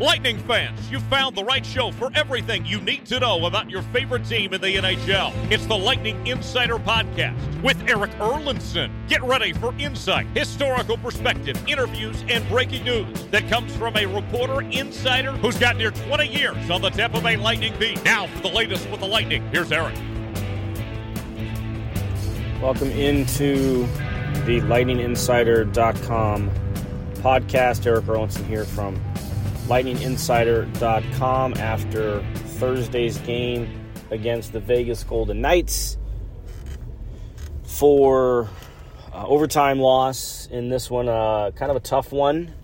Lightning fans, you found the right show for everything you need to know about your favorite team in the NHL. It's the Lightning Insider Podcast with Erik Erlendsson. Get ready for insight, historical perspective, interviews, and breaking news that comes from a reporter insider who's got near 20 years on the Tampa Bay Lightning beat. Now for the latest with the Lightning, here's Eric. Welcome into the lightninginsider.com podcast. Erik Erlendsson here from lightninginsider.com after Thursday's game against the Vegas Golden Knights for uh, overtime loss in this one, uh, kind of a tough one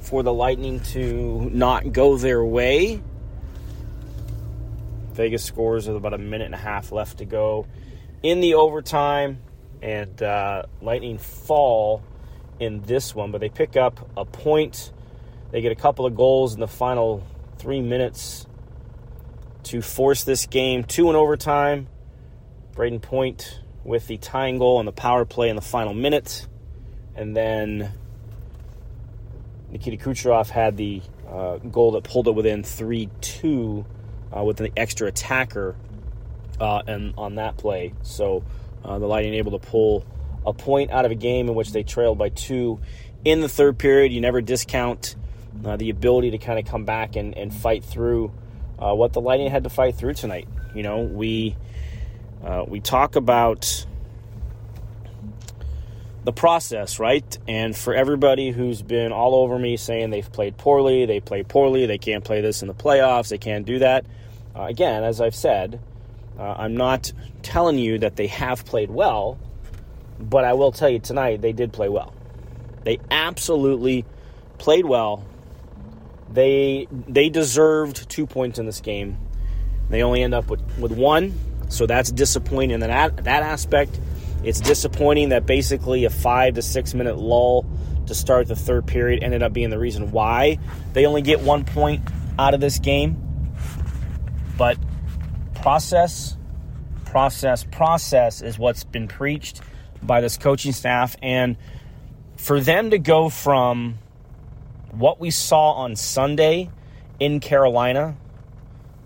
for the Lightning to not go their way. Vegas scores with about a minute and a half left to go in the overtime, and uh, Lightning fall in this one, but they pick up a point they get a couple of goals in the final three minutes to force this game to an overtime. Brayden Point with the tying goal on the power play in the final minute. And then Nikita Kucherov had the uh, goal that pulled it within 3 2 uh, with the extra attacker uh, and on that play. So uh, the Lightning able to pull a point out of a game in which they trailed by two in the third period. You never discount uh, the ability to kind of come back and, and fight through uh, what the Lightning had to fight through tonight. You know, we uh, we talk about the process, right? And for everybody who's been all over me saying they've played poorly, they play poorly, they can't play this in the playoffs, they can't do that. Uh, again, as I've said, uh, I'm not telling you that they have played well, but I will tell you tonight they did play well. They absolutely played well they they deserved two points in this game. They only end up with, with one, so that's disappointing in that that aspect. It's disappointing that basically a five to six minute lull to start the third period ended up being the reason why they only get one point out of this game. But process, process, process is what's been preached by this coaching staff. And for them to go from what we saw on Sunday in Carolina,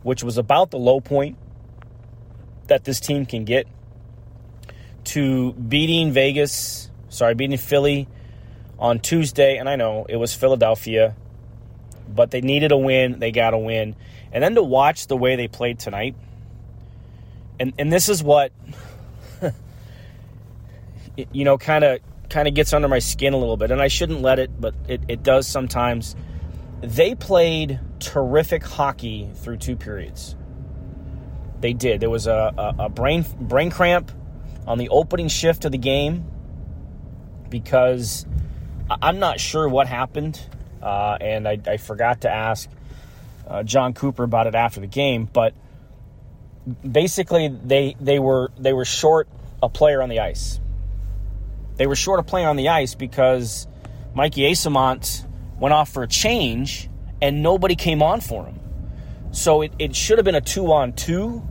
which was about the low point that this team can get, to beating Vegas, sorry, beating Philly on Tuesday. And I know it was Philadelphia, but they needed a win. They got a win. And then to watch the way they played tonight, and, and this is what, you know, kind of kind of gets under my skin a little bit, and I shouldn't let it, but it, it does sometimes. They played terrific hockey through two periods. They did. There was a, a, a brain brain cramp on the opening shift of the game because I'm not sure what happened, uh, and I, I, forgot to ask uh, Jon Cooper about it after the game. But basically, they they were they were short a player on the ice they were short of playing on the ice because Mikey Eyssimont went off for a change, and nobody came on for him. So it, it should have been a two on two,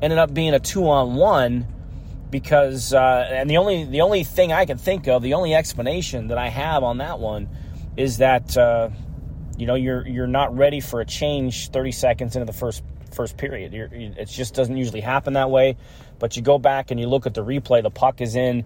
ended up being a two on one because uh, and the only the only thing I can think of, the only explanation that I have on that one is that uh, you know you're you're not ready for a change 30 seconds into the first first period. You're, it just doesn't usually happen that way. But you go back and you look at the replay. The puck is in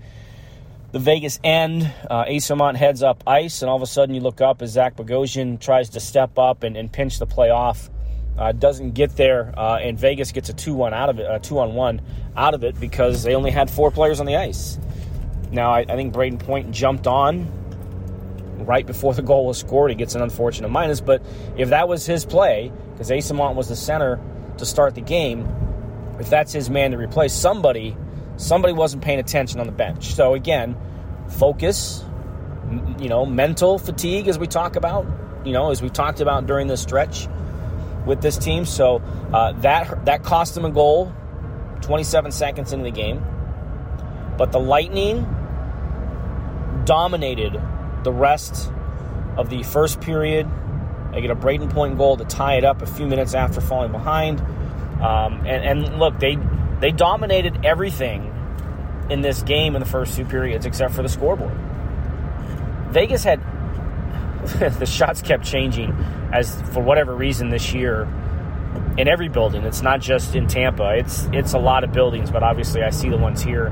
the Vegas end. Uh, Eyssimont heads up ice, and all of a sudden you look up as Zach Bogosian tries to step up and, and pinch the play off. Uh, doesn't get there, uh, and Vegas gets a two-one out of it, a two-on-one out of it because they only had four players on the ice. Now I, I think Brayden Point jumped on right before the goal was scored. He gets an unfortunate minus, but if that was his play, because Eyssimont was the center to start the game, if that's his man to replace somebody, somebody wasn't paying attention on the bench. So again, focus, you know, mental fatigue as we talk about, you know, as we talked about during this stretch with this team. So uh, that that cost them a goal, 27 seconds into the game. But the Lightning dominated the rest of the first period. They get a Brayden Point goal to tie it up a few minutes after falling behind. Um, and, and look, they they dominated everything in this game in the first two periods except for the scoreboard. Vegas had the shots kept changing as for whatever reason this year in every building. It's not just in Tampa. It's it's a lot of buildings, but obviously I see the ones here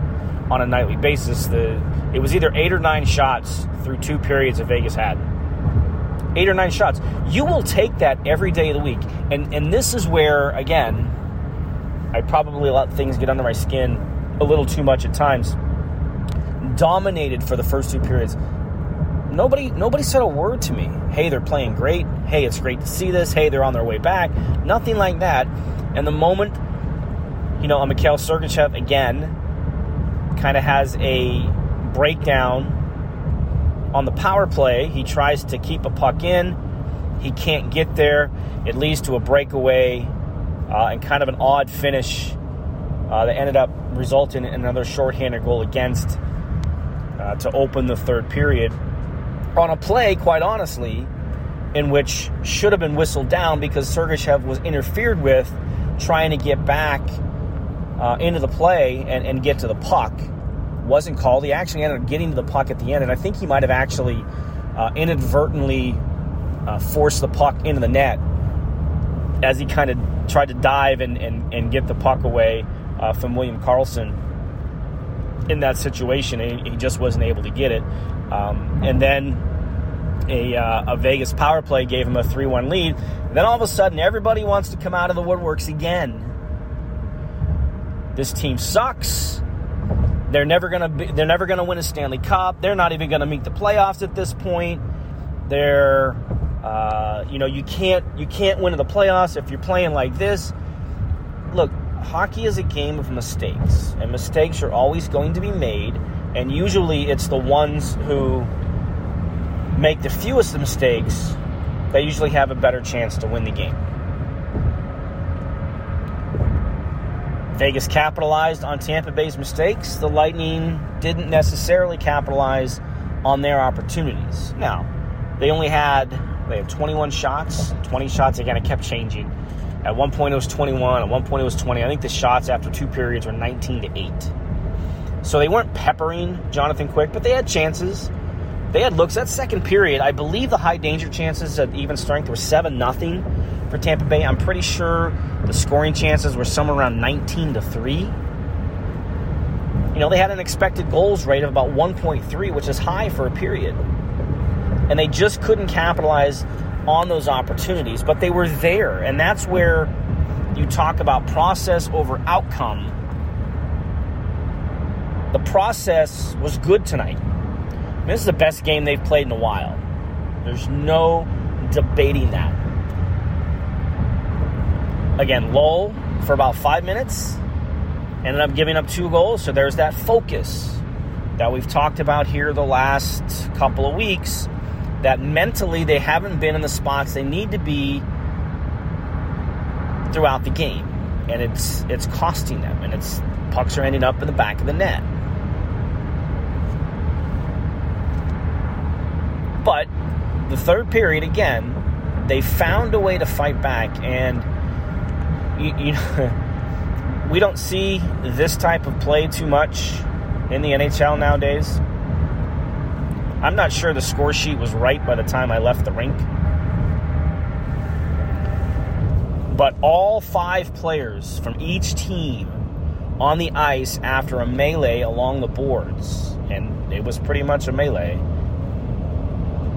on a nightly basis. The it was either eight or nine shots through two periods that Vegas had. Eight or nine shots. You will take that every day of the week. And and this is where again I probably let things get under my skin a little too much at times. Dominated for the first two periods. Nobody nobody said a word to me. Hey, they're playing great. Hey, it's great to see this. Hey, they're on their way back. Nothing like that. And the moment, you know, Mikhail Sergachev again kind of has a breakdown on the power play. He tries to keep a puck in. He can't get there. It leads to a breakaway uh, and kind of an odd finish uh, that ended up resulting in another shorthanded goal against uh, to open the third period on a play, quite honestly, in which should have been whistled down because Sergachev was interfered with trying to get back uh, into the play and, and get to the puck. Wasn't called. He actually ended up getting to the puck at the end, and I think he might have actually uh, inadvertently uh, forced the puck into the net as he kind of tried to dive and, and, and get the puck away uh, from William Karlsson in that situation, he just wasn't able to get it. Um, and then a, uh, a, Vegas power play gave him a 3 1 lead. And then all of a sudden, everybody wants to come out of the woodworks again. This team sucks. They're never gonna be, they're never gonna win a Stanley Cup. They're not even gonna make the playoffs at this point. They're uh, you know you can't you can't win in the playoffs if you're playing like this. Look, hockey is a game of mistakes, and mistakes are always going to be made. And usually, it's the ones who make the fewest mistakes that usually have a better chance to win the game. Vegas capitalized on Tampa Bay's mistakes. The Lightning didn't necessarily capitalize on their opportunities. Now, they only had they had 21 shots, 20 shots again. It kept changing. At one point it was 21. At one point it was 20. I think the shots after two periods were 19 to eight. So they weren't peppering Jonathan Quick, but they had chances. They had looks. That second period, I believe the high danger chances at even strength were seven nothing for Tampa Bay. I'm pretty sure the scoring chances were somewhere around 19 to three. You know, they had an expected goals rate of about 1.3, which is high for a period and they just couldn't capitalize on those opportunities, but they were there. And that's where you talk about process over outcome. The process was good tonight. This is the best game they've played in a while. There's no debating that. Again, Lowell for about five minutes ended up giving up two goals, so there's that focus that we've talked about here the last couple of weeks that mentally they haven't been in the spots they need to be throughout the game. And it's it's costing them and it's pucks are ending up in the back of the net. But the third period again, they found a way to fight back, and you, you we don't see this type of play too much in the NHL nowadays. I'm not sure the score sheet was right by the time I left the rink. But all five players from each team on the ice after a melee along the boards, and it was pretty much a melee,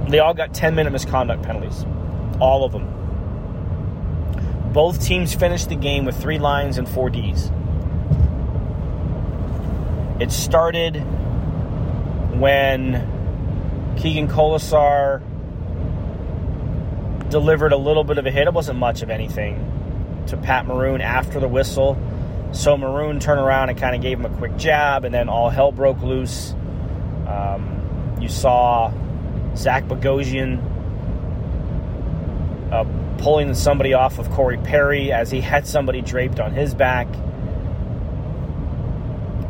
they all got 10 minute misconduct penalties. All of them. Both teams finished the game with three lines and four Ds. It started when Keegan Kolesar delivered a little bit of a hit. It wasn't much of anything to Pat Maroon after the whistle. So Maroon turned around and kind of gave him a quick jab, and then all hell broke loose. Um, you saw Zach Bogosian uh, pulling somebody off of Corey Perry as he had somebody draped on his back.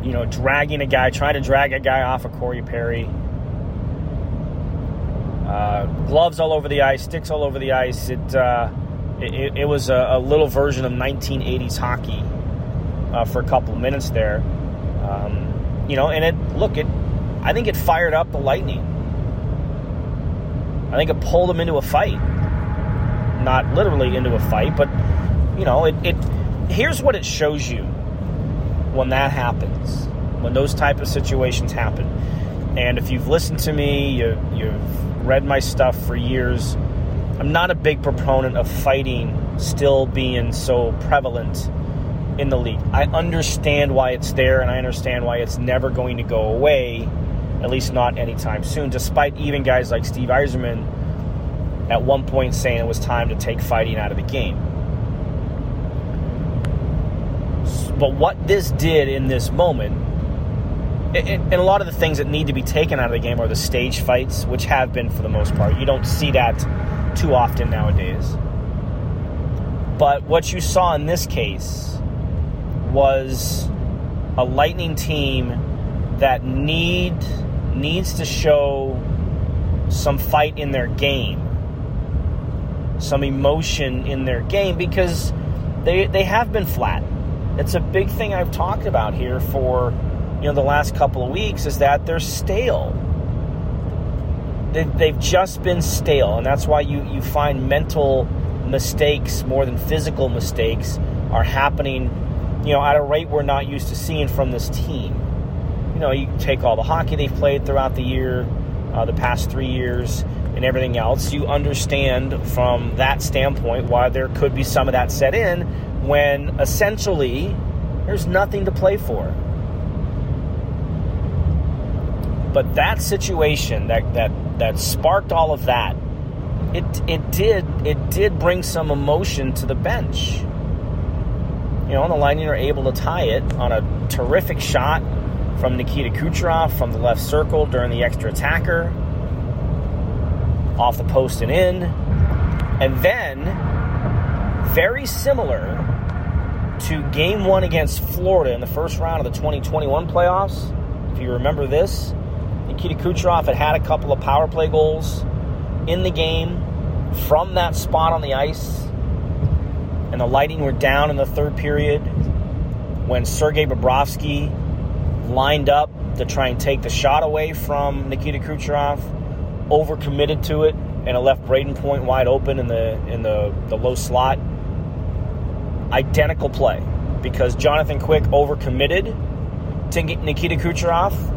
You know, dragging a guy, trying to drag a guy off of Corey Perry. Uh, gloves all over the ice, sticks all over the ice. It uh, it, it, was a, a, little version of 1980s hockey uh, for a couple minutes there. Um, you know, and it look it. I think it fired up the Lightning. I think it pulled them into a fight, not literally into a fight, but you know, it. it here's what it shows you when that happens, when those type of situations happen. And if you've listened to me, you, you've read my stuff for years. I'm not a big proponent of fighting still being so prevalent in the league. I understand why it's there, and I understand why it's never going to go away, at least not anytime soon, despite even guys like Steve Yzerman at one point saying it was time to take fighting out of the game. But what this did in this moment, and a lot of the things that need to be taken out of the game are the stage fights, which have been for the most part. You don't see that too often nowadays. But what you saw in this case was a Lightning team that need needs to show some fight in their game, some emotion in their game because they they have been flat. It's a big thing I've talked about here for you know the last couple of weeks is that they're stale. They, they've just been stale, and that's why you you find mental mistakes more than physical mistakes are happening, you know, at a rate we're not used to seeing from this team. You know, you take all the hockey they've played throughout the year, uh, the past three years, and everything else. You understand from that standpoint why there could be some of that set in when essentially there's nothing to play for. But that situation that that that sparked all of that, it it did it did bring some emotion to the bench. You know, and the Lightning are able to tie it on a terrific shot from Nikita Kucherov from the left circle during the extra attacker, off the post and in, and then very similar to game one against Florida in the first round of the 2021 playoffs. If you remember this, Nikita Kucherov had had a couple of power play goals in the game from that spot on the ice. And the Lightning were down in the third period when Sergei Bobrovsky lined up to try and take the shot away from Nikita Kucherov, overcommitted to it, and it left Brayden Point wide open in the in the, the low slot identical play because Jonathan Quick overcommitted to Nikita Kucherov,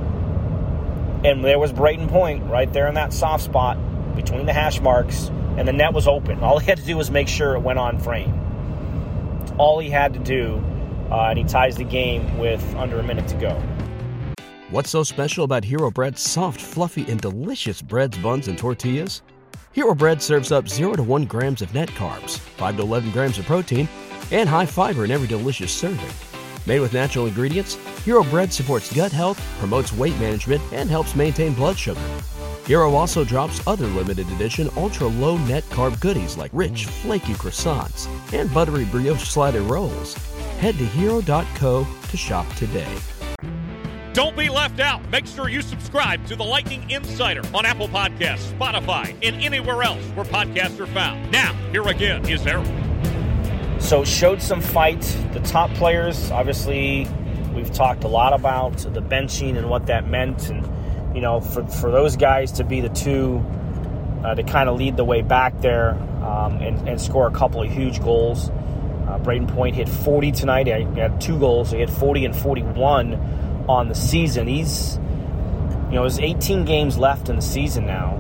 and there was Brayden Point right there in that soft spot between the hash marks, and the net was open. All he had to do was make sure it went on frame. All he had to do, uh, and he ties the game with under a minute to go. What's so special about Hero Bread's soft, fluffy, and delicious breads, buns, and tortillas? Hero Bread serves up 0 to 1 grams of net carbs, 5 to 11 grams of protein, and high fiber in every delicious serving. Made with natural ingredients, Hero Bread supports gut health, promotes weight management, and helps maintain blood sugar. Hero also drops other limited edition ultra low net carb goodies like rich, flaky croissants and buttery brioche slider rolls. Head to hero.co to shop today. Don't be left out. Make sure you subscribe to the Lightning Insider on Apple Podcasts, Spotify, and anywhere else where podcasts are found. Now, here again is Eric. So, showed some fight. The top players, obviously, we've talked a lot about the benching and what that meant. And, you know, for, for those guys to be the two uh, to kind of lead the way back there um, and, and, score a couple of huge goals. Uh, Brayden Point hit 40 tonight. He had two goals. He hit 40 and 41 on the season. He's, you know, there's 18 games left in the season now.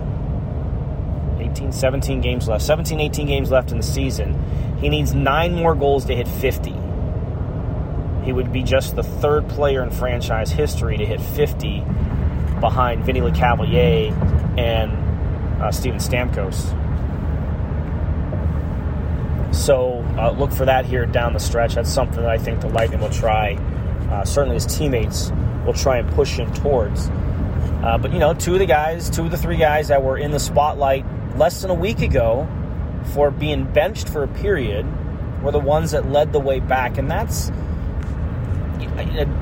18, 17 games left. 17, 18 games left in the season. He needs nine more goals to hit 50. He would be just the third player in franchise history to hit 50 behind Vinny Lecavalier and uh, Steven Stamkos. So uh, look for that here down the stretch. That's something that I think the Lightning will try. Uh, certainly, his teammates will try and push him towards. Uh, but you know, two of the guys, two of the three guys that were in the spotlight less than a week ago for being benched for a period were the ones that led the way back, and that's.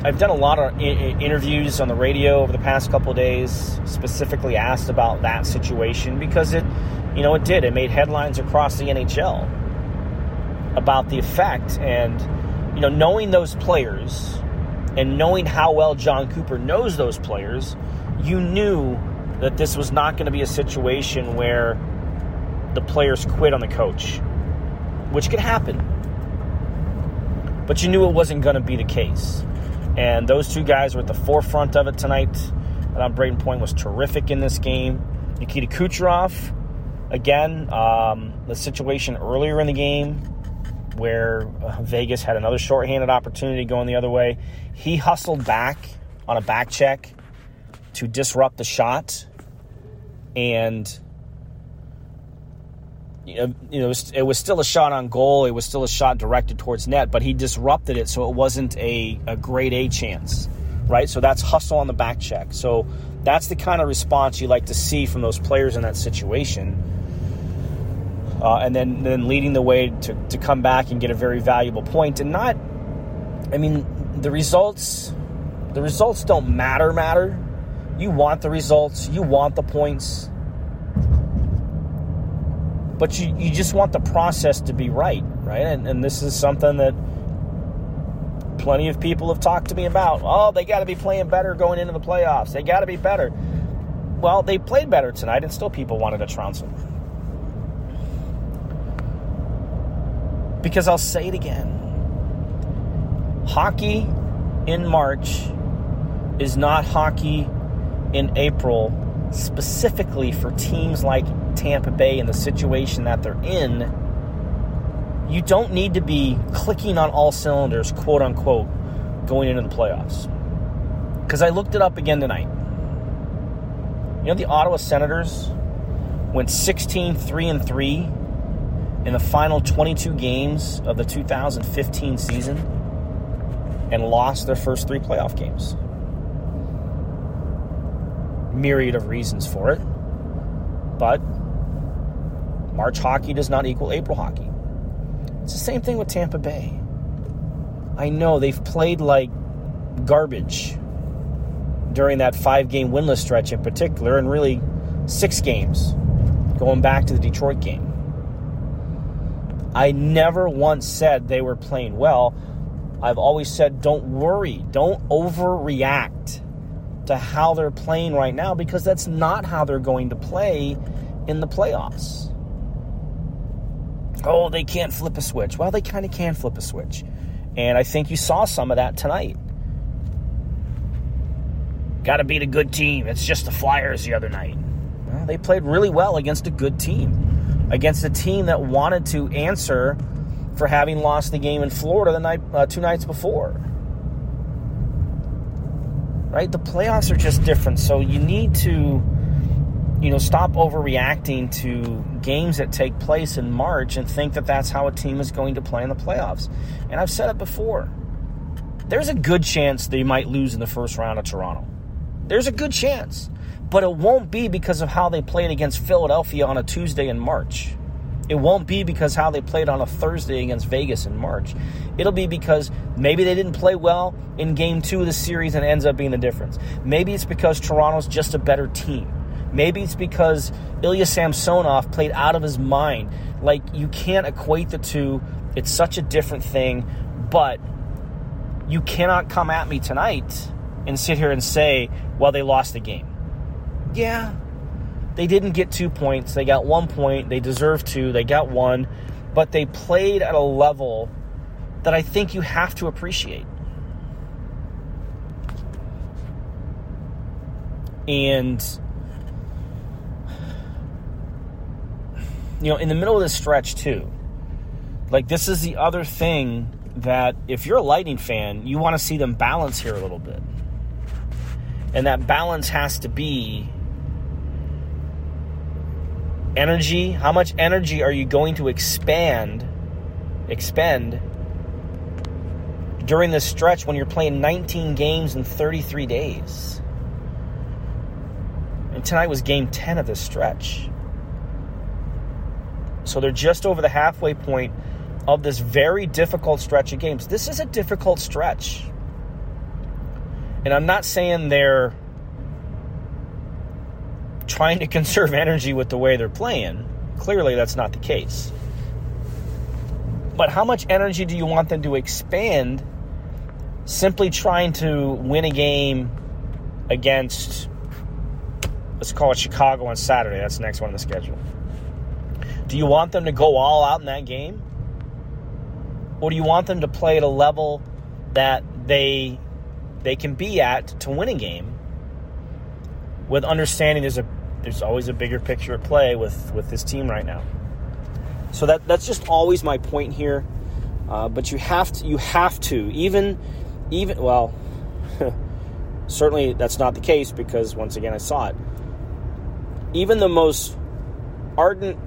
I've done a lot of interviews on the radio over the past couple days, specifically asked about that situation because it, you know, it did. It made headlines across the NHL about the effect, and you know, knowing those players and knowing how well Jon Cooper knows those players, you knew that this was not going to be a situation where the players quit on the coach, which could happen. But you knew it wasn't going to be the case. And those two guys were at the forefront of it tonight. Thought Brayden Point was terrific in this game. Nikita Kucherov, again, um, the situation earlier in the game where uh, Vegas had another shorthanded opportunity going the other way. He hustled back on a back check to disrupt the shot. And you know, it was, it was still a shot on goal. It was still a shot directed towards net, but he disrupted it so it wasn't a, a grade A chance, right? So that's hustle on the back check. So that's the kind of response you like to see from those players in that situation. Uh, and then, then leading the way to, to come back and get a very valuable point and not, I mean, the results, the results don't matter, matter. You want the results, you want the points but you, you just want the process to be right, right? And, and this is something that plenty of people have talked to me about. Oh, they got to be playing better going into the playoffs. They got to be better. Well, they played better tonight, and still people wanted to trounce them. Because I'll say it again hockey in March is not hockey in April specifically for teams like Tampa Bay and the situation that they're in, you don't need to be clicking on all cylinders, quote unquote, going into the playoffs. Because I looked it up again tonight. You know, the Ottawa Senators went 16 3 and 3 in the final 22 games of the 2015 season and lost their first three playoff games myriad of reasons for it. But March hockey does not equal April hockey. It's the same thing with Tampa Bay. I know they've played like garbage during that five game winless stretch in particular, and really six games going back to the Detroit game. I never once said they were playing well. I've always said, don't worry, don't overreact to how they're playing right now because that's not how they're going to play in the playoffs. Oh, they can't flip a switch. Well, they kind of can flip a switch. And I think you saw some of that tonight. Got to beat a good team. It's just the Flyers the other night. Well, they played really well against a good team, against a team that wanted to answer for having lost the game in Florida the night uh, two nights before right? The playoffs are just different. So you need to, you know, stop overreacting to games that take place in March and think that that's how a team is going to play in the playoffs. And I've said it before. There's a good chance they might lose in the first round of Toronto. There's a good chance. But it won't be because of how they played against Philadelphia on a Tuesday in March. It won't be because how they played on a Thursday against Vegas in March. It'll be because maybe they didn't play well in game two of the series and ends up being the difference. Maybe it's because Toronto's just a better team. Maybe it's because Ilya Samsonov played out of his mind. Like, you can't equate the two. It's such a different thing, but you cannot come at me tonight and sit here and say, well, they lost the game. Yeah, they didn't get two points. They got one point. They deserved two. They got one. But they played at a level that I think you have to appreciate. And, you know, in the middle of this stretch, too, like this is the other thing that if you're a Lightning fan, you want to see them balance here a little bit. And that balance has to be energy. How much energy are you going to expand, expend during this stretch when you're playing 19 games in 33 days? And tonight was game 10 of this stretch. So they're just over the halfway point of this very difficult stretch of games. This is a difficult stretch. And I'm not saying they're trying to conserve energy with the way they're playing. Clearly, that's not the case. But how much energy do you want them to expand simply trying to win a game against, let's call it Chicago on Saturday? That's the next one on the schedule. Do you want them to go all out in that game? Or do you want them to play at a level that they they can be at to win a game with understanding there's a there's always a bigger picture at play with with this team right now. So that that's just always my point here. Uh, but you have to you have to even even well certainly that's not the case because once again I saw it. Even the most ardent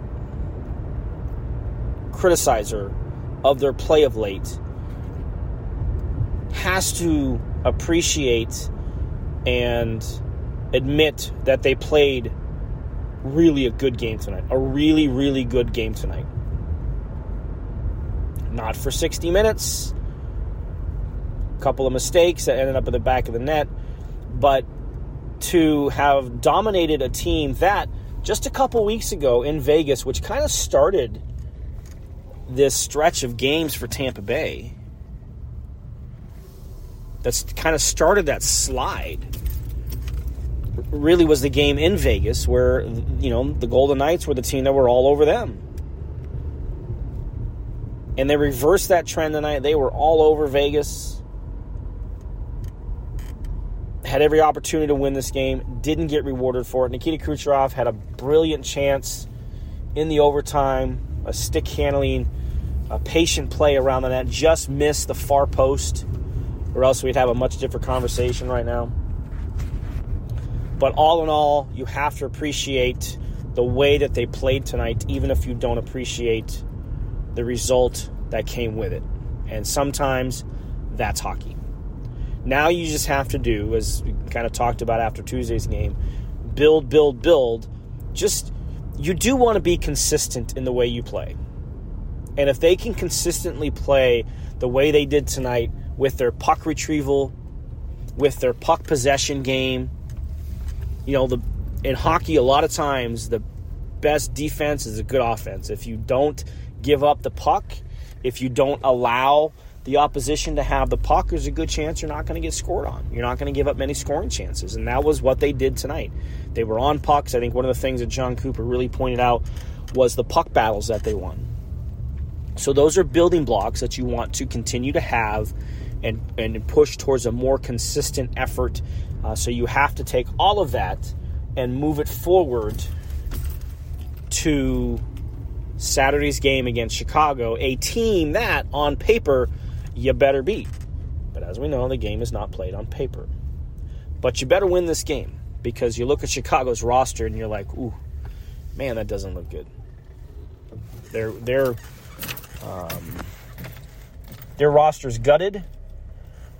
criticizer of their play of late has to appreciate and admit that they played really a good game tonight. A really, really good game tonight. Not for 60 minutes. A couple of mistakes that ended up at the back of the net. But to have dominated a team that just a couple weeks ago in Vegas, which kind of started this stretch of games for Tampa Bay, that's kind of started that slide really was the game in Vegas where, you know, the Golden Knights were the team that were all over them. And they reversed that trend tonight. They were all over Vegas. Had every opportunity to win this game. Didn't get rewarded for it. Nikita Kucherov had a brilliant chance in the overtime, a stick handling, a patient play around the net. Just missed the far post, or else we'd have a much different conversation right now. But all in all, you have to appreciate the way that they played tonight, even if you don't appreciate the result that came with it. And sometimes that's hockey. Now you just have to do, as we kind of talked about after Tuesday's game, build, build, build. Just, you do want to be consistent in the way you play. And if they can consistently play the way they did tonight with their puck retrieval, with their puck possession game, you know, the in hockey, a lot of times the best defense is a good offense. If you don't give up the puck, if you don't allow the opposition to have the puck, there's a good chance you're not going to get scored on. You're not going to give up many scoring chances. And that was what they did tonight. They were on pucks. I think one of the things that Jon Cooper really pointed out was the puck battles that they won. So those are building blocks that you want to continue to have and, and push towards a more consistent effort uh, so you have to take all of that and move it forward to Saturday's game against Chicago, a team that on paper you better beat. But as we know, the game is not played on paper. But you better win this game because you look at Chicago's roster and you're like, ooh, man, that doesn't look good. Their their um, their roster's gutted,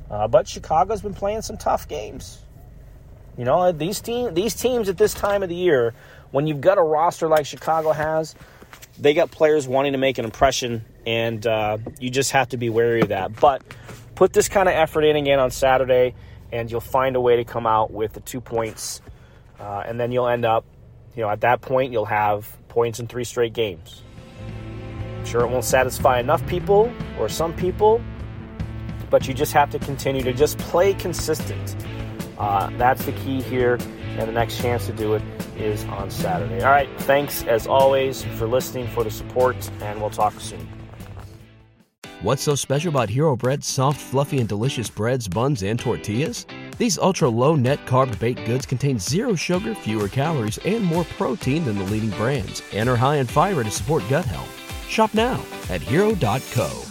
uh, but Chicago's been playing some tough games. You know, these team these teams at this time of the year, when you've got a roster like Chicago has, they got players wanting to make an impression, and uh, you just have to be wary of that. But put this kind of effort in again on Saturday, and you'll find a way to come out with the two points, uh, and then you'll end up, you know, at that point you'll have points in three straight games. I'm sure it won't satisfy enough people or some people, but you just have to continue to just play consistent. Uh, that's the key here, and the next chance to do it is on Saturday. All right, thanks as always for listening, for the support, and we'll talk soon. What's so special about Hero Bread's soft, fluffy, and delicious breads, buns, and tortillas? These ultra low net carb baked goods contain zero sugar, fewer calories, and more protein than the leading brands, and are high in fiber to support gut health. Shop now at hero.co.